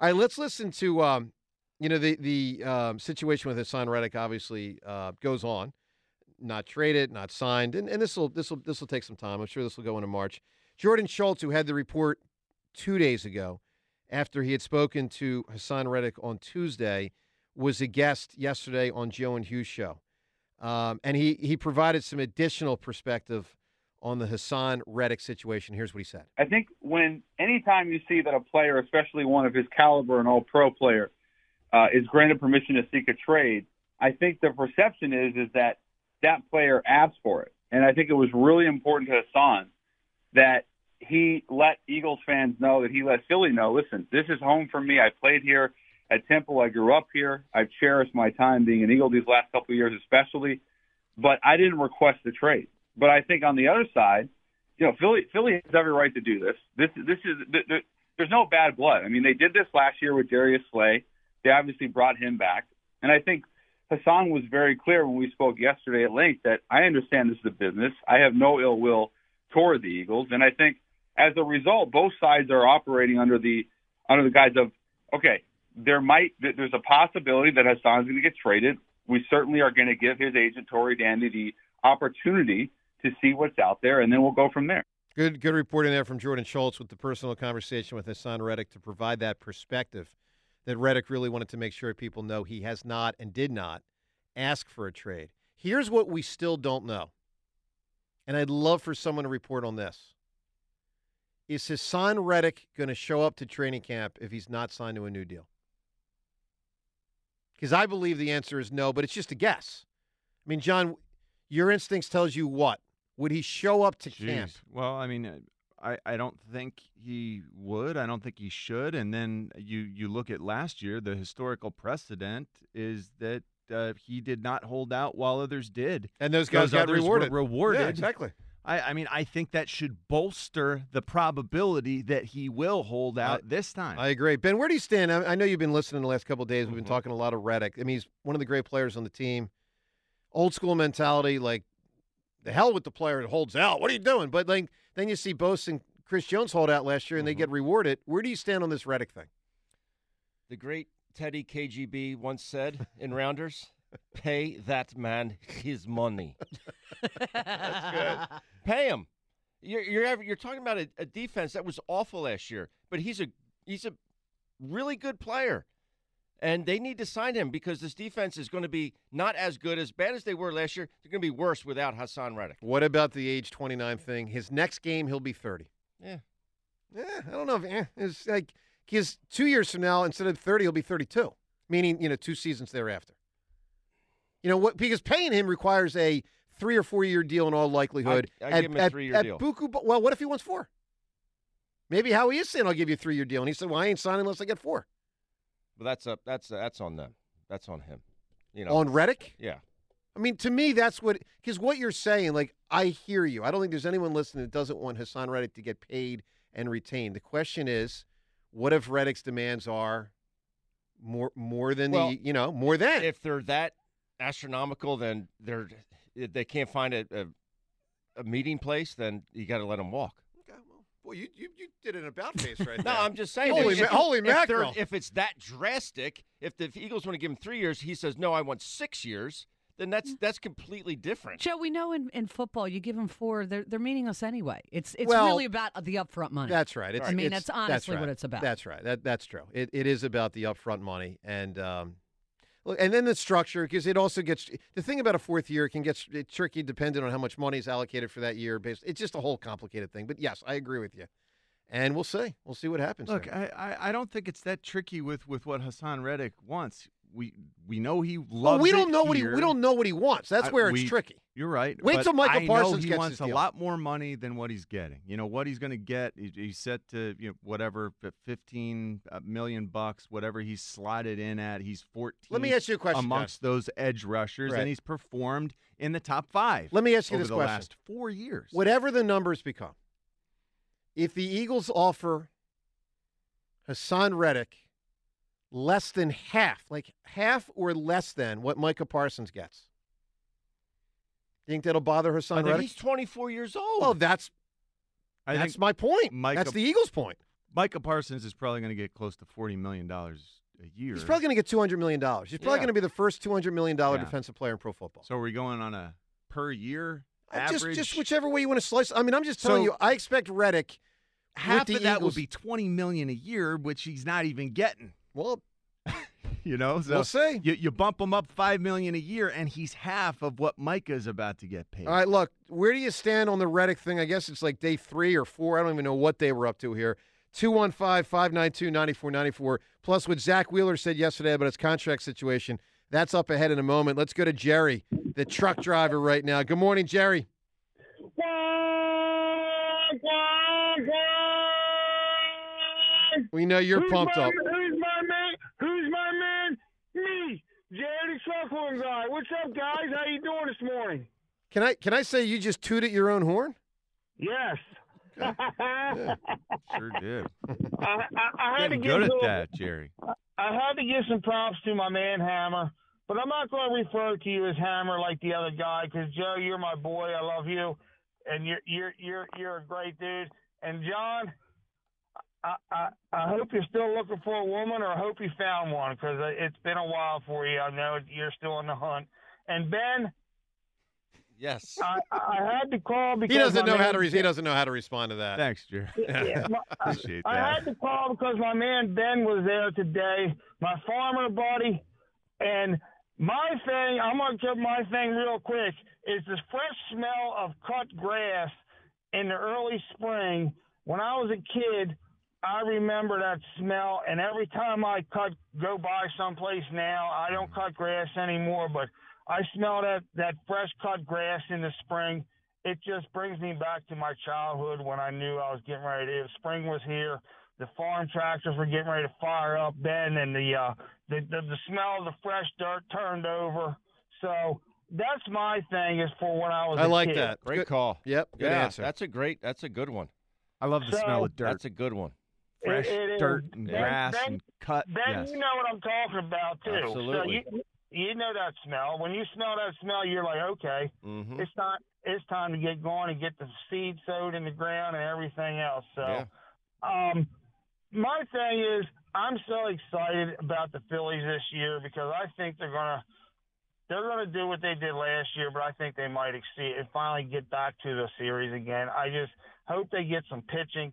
All right, let's listen to um, you know the the um, situation with Haason Reddick. Obviously, uh, goes on. Not traded, not signed, and and this will this will this will take some time. I'm sure this will go into March. Jordan Schultz, who had the report two days ago, after he had spoken to Haason Reddick on Tuesday, was a guest yesterday on Joe and Hughes show, um, and he he provided some additional perspective on the Haason Reddick situation. Here's what he said. I think when anytime you see that a player, especially one of his caliber, an all pro player, uh, is granted permission to seek a trade, I think the perception is is that that player asks for it. And I think it was really important to Haason that he let Eagles fans know, that he let Philly know, listen, this is home for me. I played here at Temple. I grew up here. I've cherished my time being an Eagle these last couple of years, especially. But I didn't request the trade. But I think on the other side, you know, Philly Philly has every right to do this. This this is there's no bad blood. I mean, they did this last year with Darius Slay. They obviously brought him back, and I think Haason was very clear when we spoke yesterday at length that I understand this is a business. I have no ill will toward the Eagles, and I think as a result, both sides are operating under the under the guise of okay, there might there's a possibility that Haason's going to get traded. We certainly are going to give his agent Tory Dandy the opportunity to see what's out there, and then we'll go from there. Good, good reporting there from Jordan Schultz with the personal conversation with Haason Reddick to provide that perspective that Reddick really wanted to make sure people know he has not and did not ask for a trade. Here's what we still don't know, and I'd love for someone to report on this. Is Haason Reddick going to show up to training camp if he's not signed to a new deal? Because I believe the answer is no, but it's just a guess. I mean, John, your instincts tells you what? Would he show up to Jeez. camp? Well, I mean, uh, I, I don't think he would. I don't think he should. And then you you look at last year, the historical precedent is that uh, he did not hold out while others did, and those guys those got rewarded. rewarded, yeah, exactly. I, I mean, I think that should bolster the probability that he will hold out I, this time. I agree. Ben, where do you stand? I, I know you've been listening the last couple days. We've been mm-hmm. talking a lot of Reddick. I mean, he's one of the great players on the team. Old school mentality, like the hell with the player that holds out. What are you doing? But like then you see Bosa and Chris Jones hold out last year and mm-hmm. they get rewarded. Where do you stand on this Reddick thing? The great Teddy KGB once said in Rounders, "Pay that man his money." That's good. Pay him. You're you're, you're talking about a, a defense that was awful last year, but he's a he's a really good player and they need to sign him because this defense is going to be not as good as bad as they were last year. They're going to be worse without Haason Reddick. What about the age 29 thing? His next game, he'll be 30. Yeah. Yeah, I don't know if eh, it's like because two years from now, instead of 30, he'll be 32, meaning you know two seasons thereafter. You know what? Because paying him requires a three or four year deal in all likelihood. I, I at, give him a three year deal. Buku, well, what if he wants four? Maybe Howie is saying I'll give you a three year deal, and he said, "Well, I ain't signing unless I get four. But that's a, that's that's on them. That's on him. You know. On Reddick? Yeah. I mean, to me, that's what because what you're saying. Like, I hear you. I don't think there's anyone listening that doesn't want Haason Reddick to get paid and retained. The question is, what if Reddick's demands are more more than well, the you know more than if they're that astronomical, then they're they can't find a, a, a meeting place. Then you got to let them walk. Well, you, you, you did an about face right there. no. I'm just saying. Holy, if, ma- if, holy if mackerel! If it's that drastic, if the Eagles want to give him three years, he says no, I want six years. then that's that's completely different. Joe, we know in, in football you give them four, they're they're meaningless anyway. It's it's Well, really about the upfront money. That's right. It's, I mean, it's- that's honestly right. what it's about. That's right. That that's true. It it is about the upfront money and um, look, and then the structure because it also gets the thing about a fourth year it can get tricky depending on how much money is allocated for that year. Based, it's just a whole complicated thing. But yes, I agree with you, and we'll see. We'll see what happens. Look, there. I, I don't think it's that tricky with, with what Haason Reddick wants. We we know he loves. Well, we don't it know what he we don't know what he wants. That's I- where it's we- tricky. You're right. Wait till Micah I Parsons know he gets wants a deal. lot more money than what he's getting. You know what he's going to get. He, he's set to you know whatever f- fifteen uh, million bucks, whatever he's slotted in at. He's fourteen. Let me ask you a question, John. amongst those edge rushers, Right. and he's performed in the top five. Let me ask you over this the question. last four years. Whatever the numbers become, if the Eagles offer Haason Reddick less than half, like half or less than what Micah Parsons gets, you think that'll bother I think Reddick? he's 24 years old. Well, that's I that's my point. Micah- that's the Eagles' point. Micah Parsons is probably going to get close to forty million dollars a year. He's probably going to get two hundred million dollars. He's probably Yeah. going to be the first two hundred million dollar Yeah. defensive player in pro football. So are we going on a per year average? Just, just whichever way you want to slice. I mean, I'm just telling So- you. I expect Reddick. half of that Eagles- would be twenty million a year, which he's not even getting. Well, You know, so We'll see. You, you bump him up five million a year, and he's half of what Micah is about to get paid. All right, look, where do you stand on the Reddick thing? I guess it's like day three or four. I don't even know what they were up to here. 215 592 9494. Plus, what Zack Wheeler said yesterday about his contract situation, that's up ahead in a moment. Let's go to Jerry, the truck driver, right now. Good morning, Jerry. We know you're pumped up. Who's my man? Who's my man? Me, Jerry the guy. What's up, guys? How you doing this morning? Can I can I say you just tooted your own horn? Yes. Sure did. I, I, I had to Getting give good at some- that, Jerry. I had to give some props to my man Hammer, but I'm not going to refer to you as Hammer like the other guy because Joe, you're my boy. I love you, and you're you're you're you're a great dude. And John, I I, I hope you're still looking for a woman, or I hope you found one because uh, it's been a while for you. I know you're still on the hunt. And Ben, yes. I, I had to call because He doesn't my know how man- to re- he doesn't know how to respond to that. Thanks, Jerry. Yeah, my- Appreciate I that. had to call because my man Ben was there today, my farmer buddy, and my thing. I'm gonna give my thing real quick. Is the fresh smell of cut grass in the early spring. When I was a kid, I remember that smell, and every time I cut, go by someplace now, I don't cut grass anymore, but I smell that that fresh cut grass in the spring. It just brings me back to my childhood when I knew I was getting ready. To, spring was here. The farm tractors were getting ready to fire up then, and the uh, the, the the smell of the fresh dirt turned over. So that's my thing. Is for when I was. I a like kid. that. Great Good- call. Yep, good yeah, answer. That's a great. That's a good one. I love the smell of dirt, That's a good one. Fresh It- it is. dirt and Ben- grass Ben- and cut. Then yes. you know what I'm talking about too. Absolutely. So you, you know that smell. When you smell that smell, you're like, okay, Mm-hmm. it's time. It's time to get going and get the seed sowed in the ground and everything else. So, Yeah. um, my thing is, I'm so excited about the Phillies this year because I think they're gonna they're gonna do what they did last year, but I think they might exceed and finally get back to the series again. I just hope they get some pitching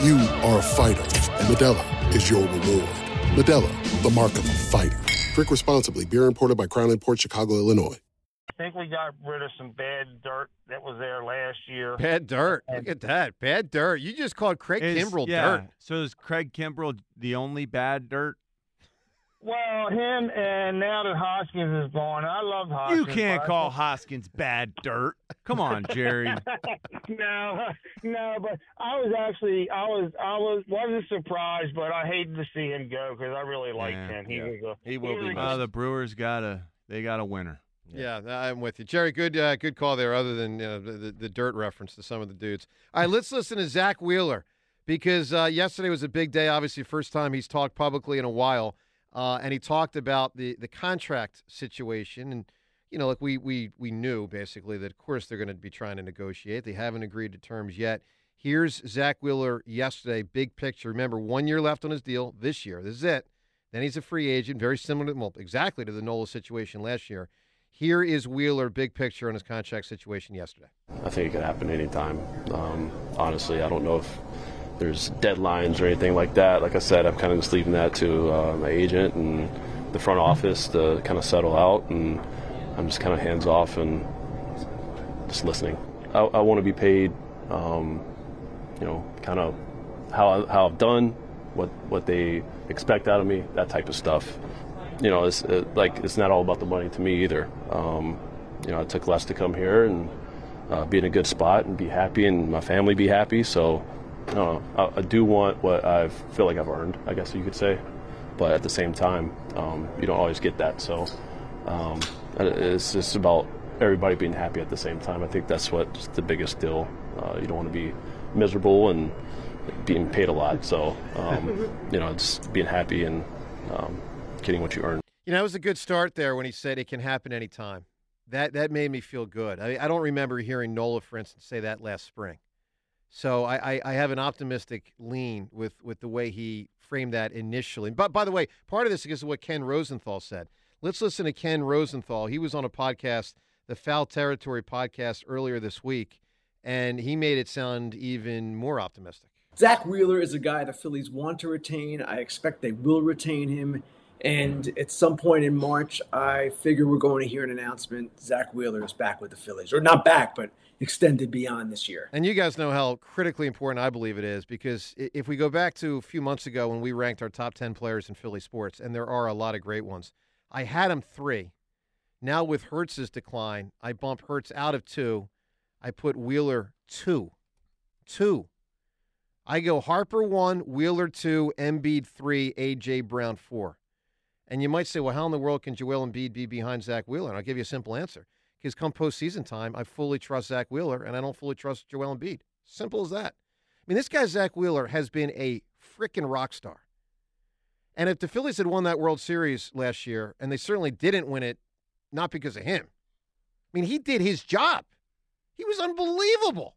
You are a fighter, and Modelo is your reward. Modelo, the mark of a fighter. Drink responsibly. Beer imported by Crown Port Chicago, Illinois. I think we got rid of some bad dirt that was there last year. Bad dirt. Look at that. Bad dirt. You just called Craig Is- Kimbrell yeah. dirt. So is Craig Kimbrel the only bad dirt? Well, him and now that Hoskins is gone, I love Hoskins. You can't call Hoskins bad dirt. Come on, Jerry. no, no, but I was actually I was I was wasn't surprised, but I hated to see him go because I really liked Yeah, him. He yeah. was a, He will be was Uh, the Brewers got a they got a winner. Yeah, I'm with you, Jerry. Good, uh, good call there. Other than you know, the, the the dirt reference to some of the dudes. All right, let's listen to Zack Wheeler because uh, yesterday was a big day. Obviously, first time he's talked publicly in a while, uh, and he talked about the the contract situation. And you know, like we we we knew basically that of course they're going to be trying to negotiate. They haven't agreed to terms yet. Here's Zack Wheeler yesterday. Big picture. Remember, one year left on his deal this year. This is it. Then he's a free agent, very similar, to, well, exactly to the Nola situation last year. Here is Wheeler, big picture on his contract situation yesterday. I think it could happen anytime. Um, honestly, I don't know if there's deadlines or anything like that. Like I said, I'm kind of just leaving that to uh, my agent and the front office to kind of settle out, and I'm just kind of hands off and just listening. I, I want to be paid, um, you know, kind of how I, how I've done, what what they expect out of me, that type of stuff. You know, it's uh, like it's not all about the money to me either. Um, you know, it took less to come here and uh, be in a good spot and be happy, and my family be happy. So, I don't know. I, I do want what I feel like I've earned, I guess you could say. But at the same time, um, you don't always get that. So, um, it's just about everybody being happy at the same time. I think that's what's the biggest deal. Uh, you don't want to be miserable and being paid a lot. So, um, you know, just being happy and um, getting what you earn. You know, it was a good start there when he said it can happen anytime. That that made me feel good. I, I don't remember hearing Nola, for instance, say that last spring. So I, I, I have an optimistic lean with, with the way he framed that initially. But by the way, part of this is what Ken Rosenthal said. Let's listen to Ken Rosenthal. He was on a podcast, the Foul Territory podcast, earlier this week, and he made it sound even more optimistic. Zack Wheeler is a guy the Phillies want to retain. I expect they will retain him. And at some point in March, I figure we're going to hear an announcement. Zack Wheeler is back with the Phillies, or not back, but extended beyond this year. And you guys know how critically important I believe it is because if we go back to a few months ago when we ranked our top 10 players in Philly sports, and there are a lot of great ones, I had him three. Now with Hurts's decline, I bump Hertz out of two. I put Wheeler two. Two. I go Harper one, Wheeler two, Embiid three, AJ Brown four. And you might say, well, how in the world can Joel Embiid be behind Zack Wheeler? And I'll give you a simple answer. Because come postseason time, I fully trust Zack Wheeler, and I don't fully trust Joel Embiid. Simple as that. I mean, this guy Zack Wheeler has been a freaking rock star. And if the Phillies had won that World Series last year, and they certainly didn't win it, not because of him. I mean, he did his job. He was unbelievable.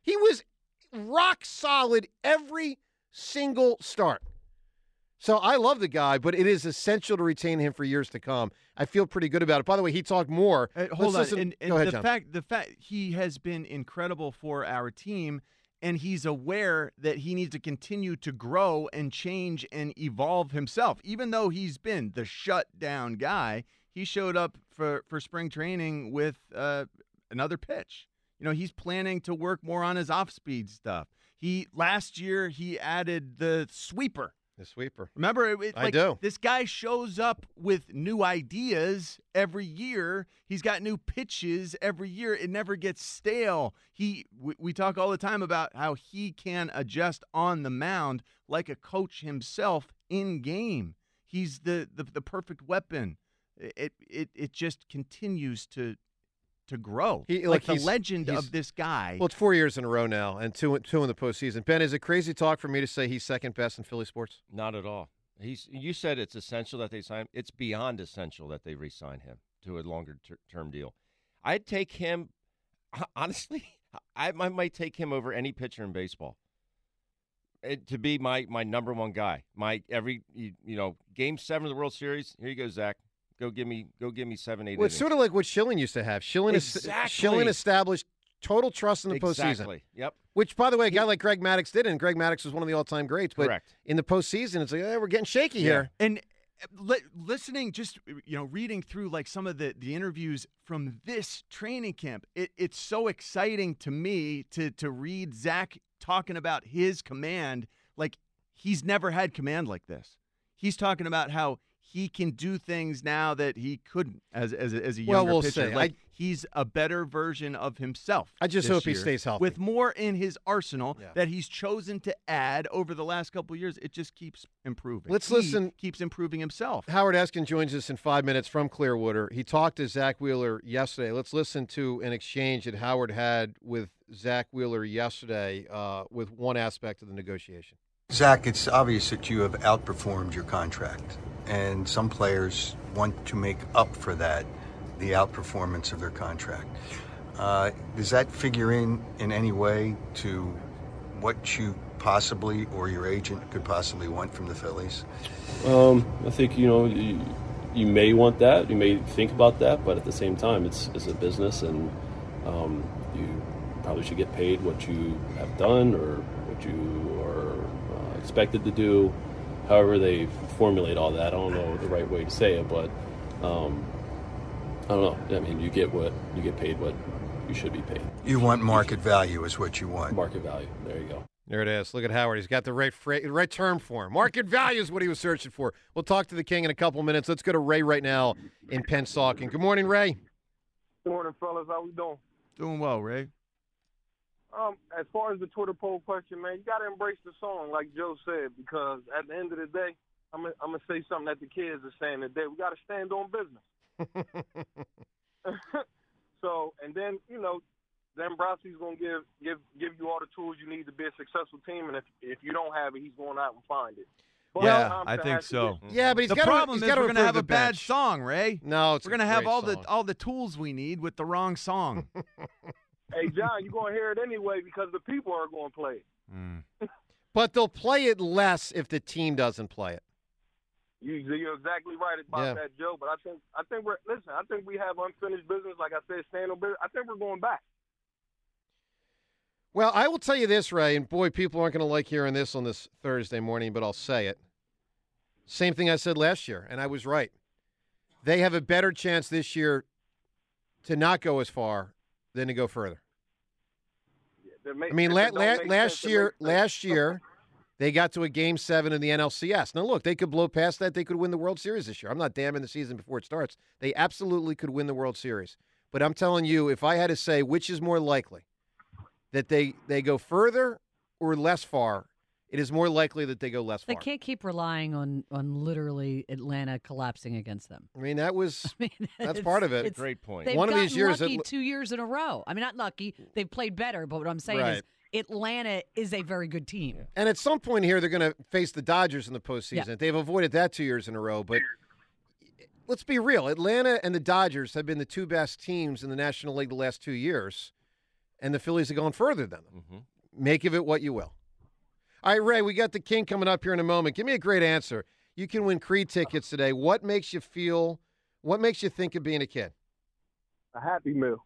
He was rock solid every single start. So I love the guy, but it is essential to retain him for years to come. I feel pretty good about it. By the way, he talked more. Uh, hold Let's on. And, and Go ahead, the John. fact the fact he has been incredible for our team and he's aware that he needs to continue to grow and change and evolve himself. Even though he's been the shutdown guy, he showed up for for spring training with uh, another pitch. You know, he's planning to work more on his off-speed stuff. He last year he added the sweeper. The sweeper. Remember, it, I like, do. This guy shows up with new ideas every year. He's got new pitches every year. It never gets stale. He, we, we talk all the time about how he can adjust on the mound like a coach himself in game. He's the the, the perfect weapon. It, it it just continues to to grow. He- like, like, the legend of this guy. Well, it's four years in a row now, and two two in the postseason. Ben, is it crazy talk for me to say he's second best in Philly sports? Not at all. He's. You said it's essential that they sign. him. It's beyond essential that they re-sign him to a longer ter- term deal. I'd take him. Honestly, I, I might take him over any pitcher in baseball. It- to be my my number one guy. My every you, you know game seven of the World Series. Here you go, Zack. Go give me go give me seven eight. Well, it's innings. sort of like what Schilling used to have. Schilling, is, Exactly. Schilling established total trust in the postseason. Exactly. Yep. Which, by the way, a guy like Greg Maddux did, and Greg Maddux was one of the all-time greats. But Correct. in the postseason, it's like hey, we're getting shaky here. And uh, li- listening, just you know, reading through like some of the the interviews from this training camp, it, it's so exciting to me to to read Zack talking about his command. Like he's never had command like this. He's talking about how he can do things now that he couldn't as as a, as a Well, we'll pitcher. see. Like I- he's a better version of himself. I just hope he stays healthy. with more in his arsenal Yeah. that he's chosen to add over the last couple of years. It just keeps improving. Let's He listen- Keeps improving himself. Howard Eskin joins us in five minutes from Clearwater. He talked to Zack Wheeler yesterday. Let's listen to an exchange that Howard had with Zack Wheeler yesterday uh, with one aspect of the negotiation. Zack, it's obvious that you have outperformed your contract, and some players want to make up for that, the outperformance of their contract. Uh, does that figure in in any way to what you possibly or your agent could possibly want from the Phillies? Um, I think you know you, you may want that, you may think about that, but at the same time, it's it's a business, and um, you probably should get paid what you have done or what you are uh, expected to do. However, they formulate all that, I don't know the right way to say it, but um, I don't know. I mean, you get what you get paid what you should be paid. You want market value, is what you want. Market value. There you go. There it is. Look at Howard. He's got the right fra- right term for him. Market value is what he was searching for. We'll talk to the king in a couple minutes. Let's go to Ray right now in Pennsauken. Good morning, Ray. Good morning, fellas. How we doing? Doing well, Ray. Um, as far as the Twitter poll question, man, you got to embrace the song, like Joe said, because at the end of the day, I'm gonna, I'm gonna say something that the kids are saying today. We got to stand on business. so, and then you know, Dombrowski's gonna give give give you all the tools you need to be a successful team, and if if you don't have it, he's going out and find it. But yeah, I think so. get- Yeah, but he's the gotta- problem he's is gotta we're going to have the a bad song, Ray. No, it's we're going to have great all song. the all the tools we need with the wrong song. Hey, John, you're gonna hear it anyway because the people are gonna play it. Mm. But they'll play it less if the team doesn't play it. You, you're exactly right about Yeah. that, Joe. But I think I think we're listen. I think we have unfinished business. Like I said, stand on business. I think we're going back. Well, I will tell you this, Ray, and boy, people aren't going to like hearing this on this Thursday morning, but I'll say it. Same thing I said last year, and I was right. They have a better chance this year to not go as far than to go further. Make- I mean, la- la- last year, last year, they got to a game seven in the NLCS. Now, look, they could blow past that. They could win the World Series this year. I'm not damning the season before it starts. They absolutely could win the World Series. But I'm telling you, if I had to say which is more likely, that they they go further or less far, it is more likely that they go less They far. can't keep relying on on literally Atlanta collapsing against them. I mean, that was that's part of it. it's- point. They've One of these gotten years, lucky it- two years in a row. I mean, not lucky. They've played better, but what I'm saying is Atlanta is a very good team. And at some point here, they're going to face the Dodgers in the postseason. Yeah. They've avoided that two years in a row. But let's be real Atlanta and the Dodgers have been the two best teams in the National League the last two years, and the Phillies have gone further than them. Mm-hmm. Make of it what you will. All right, Ray, we got the King coming up here in a moment. Give me a great answer. You can win Creed tickets today. What makes you feel, what makes you think of being a kid? A happy meal.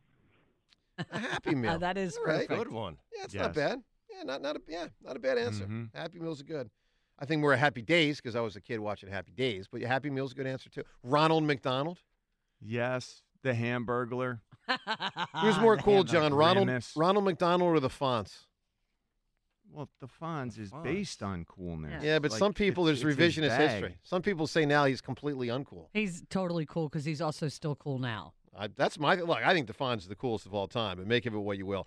A happy meal. that is All right. perfect. Good one. Yeah, it's not bad. Yeah, not not a yeah, not a bad answer. Mhm. Happy Meals are good. I think we're Happy Days because I was a kid watching Happy Days, but Happy Meals a good answer too. Ronald McDonald. Yes, the Hamburglar. Who's more cool, John? Ronald Grimace. Ronald McDonald or the Fonz? Well, the Fonz is Fonz. based on coolness. Yeah, but Like, some people it's- there's it's revisionist history. Some people say now he's completely uncool. He's totally cool because he's also still cool now. I, that's my look. I think the Fonz is the coolest of all time, but make of it what you will.